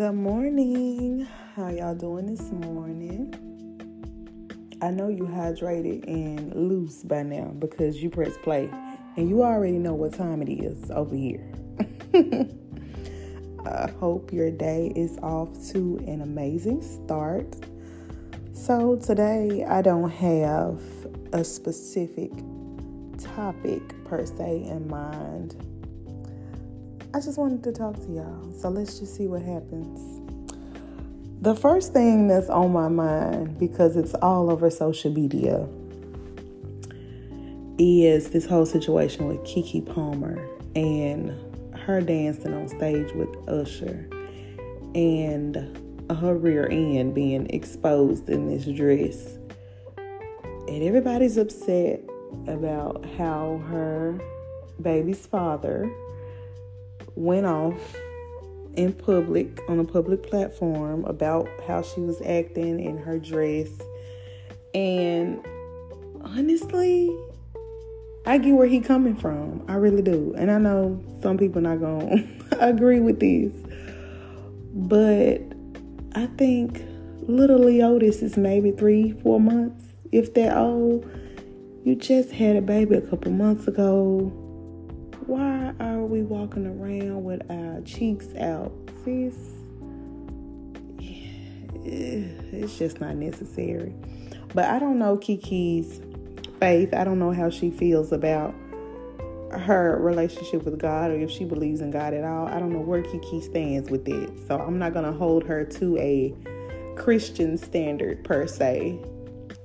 Good morning. How y'all doing this morning? I know you hydrated and loose by now because you press play and you already know what time it is over here. I hope your day is off to an amazing start. So, today I don't have a specific topic per se in mind I just wanted to talk to y'all. So let's just see what happens. The first thing that's on my mind, because it's all over social media, is this whole situation with Keke Palmer and her dancing on stage with Usher and her rear end being exposed in this dress. And everybody's upset about how her baby's father went off in public on a public platform about how she was acting in her dress. And honestly, I get where he coming from. I really do. And I know some people not going to agree with this. But I think little Leodis is maybe three, four months, if that old. You just had a baby a couple months ago why are we walking around with our cheeks out, sis? It's just not necessary. But I don't know Keke's faith. I don't know how she feels about her relationship with God or if she believes in God at all. I don't know where Keke stands with it. So I'm not going to hold her to a Christian standard per se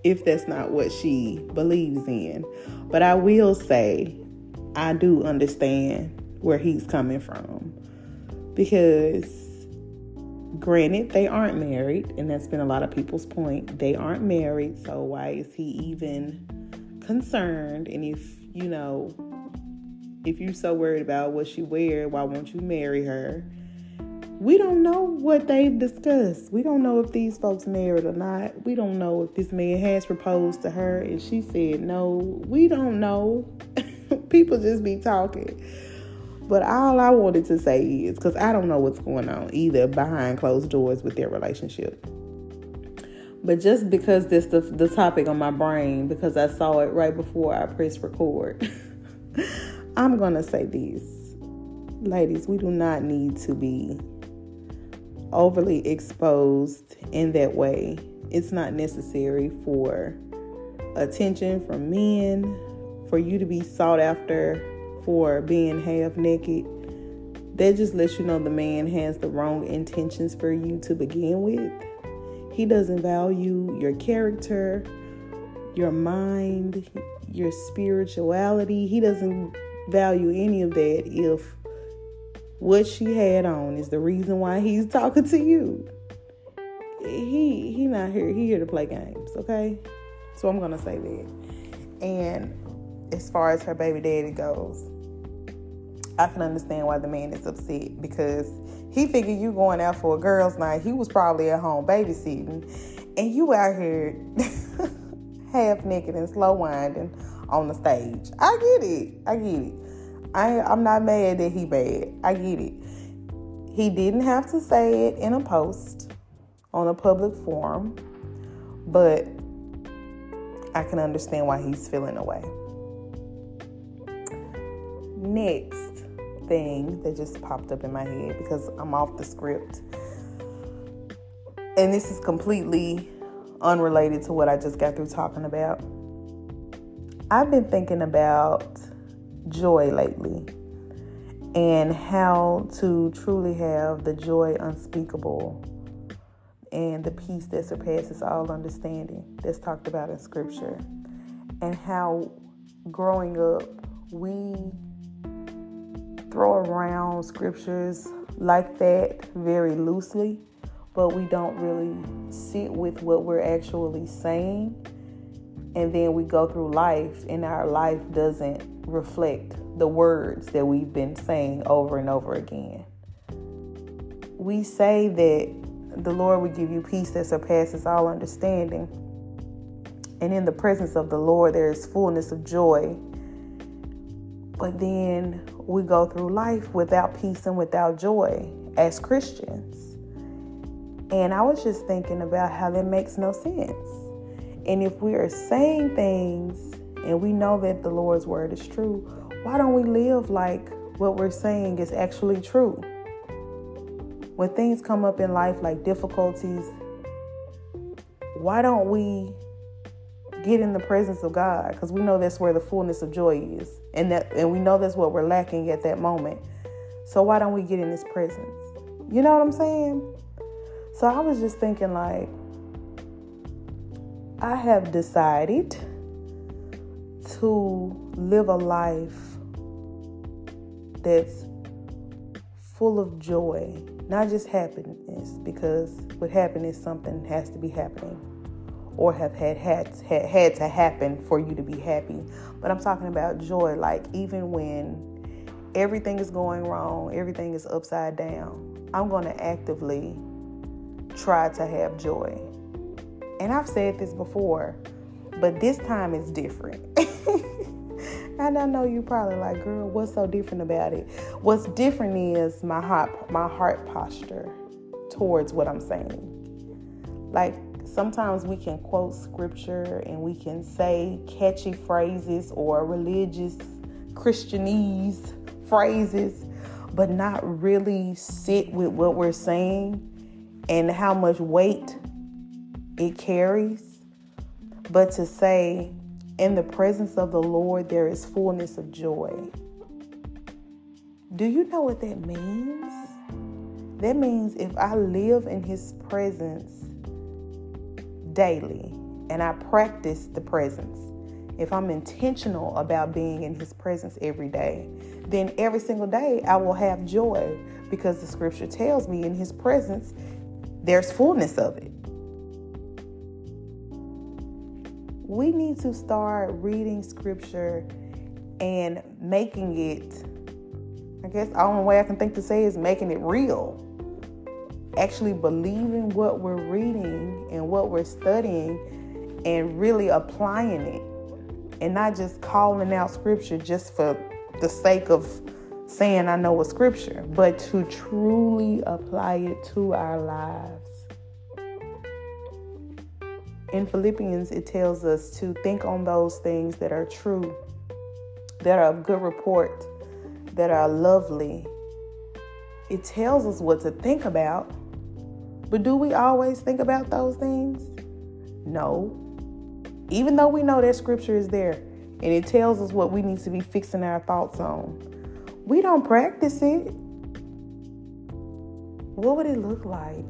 if that's not what she believes in. But I will say I do understand where he's coming from. Because, granted, they aren't married, and that's been a lot of people's point. They aren't married, so why is he even concerned? And if, you know, if you're so worried about what she wear, why won't you marry her? We don't know what they've discussed. We don't know if these folks married or not. We don't know if this man has proposed to her and she said no. We don't know. people just be talking. But all I wanted to say is because I don't know what's going on either behind closed doors with their relationship. But just because this the, the topic on my brain, because I saw it right before I pressed record, I'm gonna say this. Ladies, we do not need to be overly exposed in that way. It's not necessary for attention from men, for you to be sought after for being half naked, that just lets you know the man has the wrong intentions for you to begin with. He doesn't value your character, your mind, your spirituality. He doesn't value any of that if what she had on is the reason why he's talking to you. He he not here. He here to play games, okay? So I'm gonna say that. And as far as her baby daddy goes, I can understand why the man is upset because he figured you going out for a girls' night. He was probably at home babysitting, and you out here half naked and slow winding on the stage. I get it. I get it. I, I'm not mad that he bad. I get it. He didn't have to say it in a post on a public forum, but I can understand why he's feeling away next thing that just popped up in my head because I'm off the script. And this is completely unrelated to what I just got through talking about. I've been thinking about joy lately and how to truly have the joy unspeakable and the peace that surpasses all understanding that's talked about in scripture and how growing up we throw around scriptures like that very loosely, but we don't really sit with what we're actually saying. And then we go through life, and our life doesn't reflect the words that we've been saying over and over again. We say that the Lord will give you peace that surpasses all understanding. And in the presence of the Lord, there is fullness of joy. But then we go through life without peace and without joy as Christians. And I was just thinking about how that makes no sense. And if we are saying things and we know that the Lord's word is true, why don't we live like what we're saying is actually true? When things come up in life like difficulties, why don't we get in the presence of God? Because we know that's where the fullness of joy is. And that and we know that's what we're lacking at that moment. So why don't we get in his presence? You know what I'm saying? So I was just thinking like I have decided to live a life that's full of joy, not just happiness, because with happiness, something has to be happening or have had, had, had, had to happen for you to be happy. But I'm talking about joy, like even when everything is going wrong, everything is upside down, I'm going to actively try to have joy. And I've said this before, but this time it's different. and I know you probably like, girl, what's so different about it? What's different is my heart, my heart posture towards what I'm saying. Like sometimes we can quote scripture and we can say catchy phrases or religious Christianese phrases, but not really sit with what we're saying and how much weight it carries. But to say, in the presence of the Lord, there is fullness of joy. Do you know what that means? That means if I live in His presence daily and I practice the presence, if I'm intentional about being in His presence every day, then every single day I will have joy because the scripture tells me in His presence there's fullness of it. We need to start reading scripture and making it, I guess the only way I can think to say is making it real. Actually believing what we're reading and what we're studying and really applying it. And not just calling out scripture just for the sake of saying I know a scripture, but to truly apply it to our lives. In Philippians, it tells us to think on those things that are true, that are of good report, that are lovely. It tells us what to think about, but do we always think about those things? No. Even though we know that scripture is there and it tells us what we need to be fixing our thoughts on, we don't practice it. What would it look like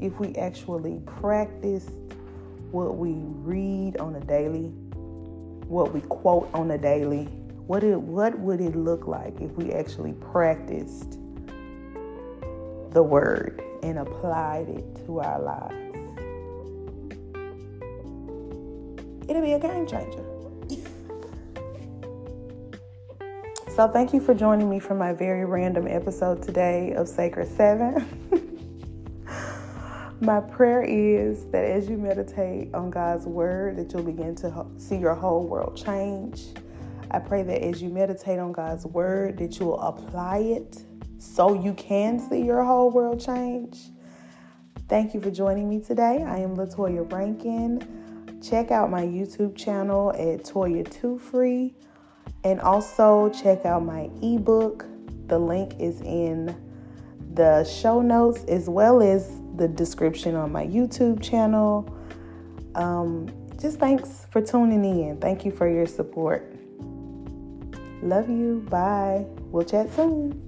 if we actually practiced what we read on a daily, what we quote on a daily? What it what would it look like if we actually practiced the word and applied it to our lives? It'll be a game changer. So, thank you for joining me for my very random episode today of Sacred Seven. my prayer is that as you meditate on God's word, that you'll begin to see your whole world change. I pray that as you meditate on God's word, that you will apply it so you can see your whole world change. Thank you for joining me today. I am Latoya Rankin. Check out my YouTube channel at Toya Two Free. And also check out my ebook. The link is in the show notes as well as the description on my YouTube channel. Um, just thanks for tuning in. Thank you for your support. Love you. Bye. We'll chat soon.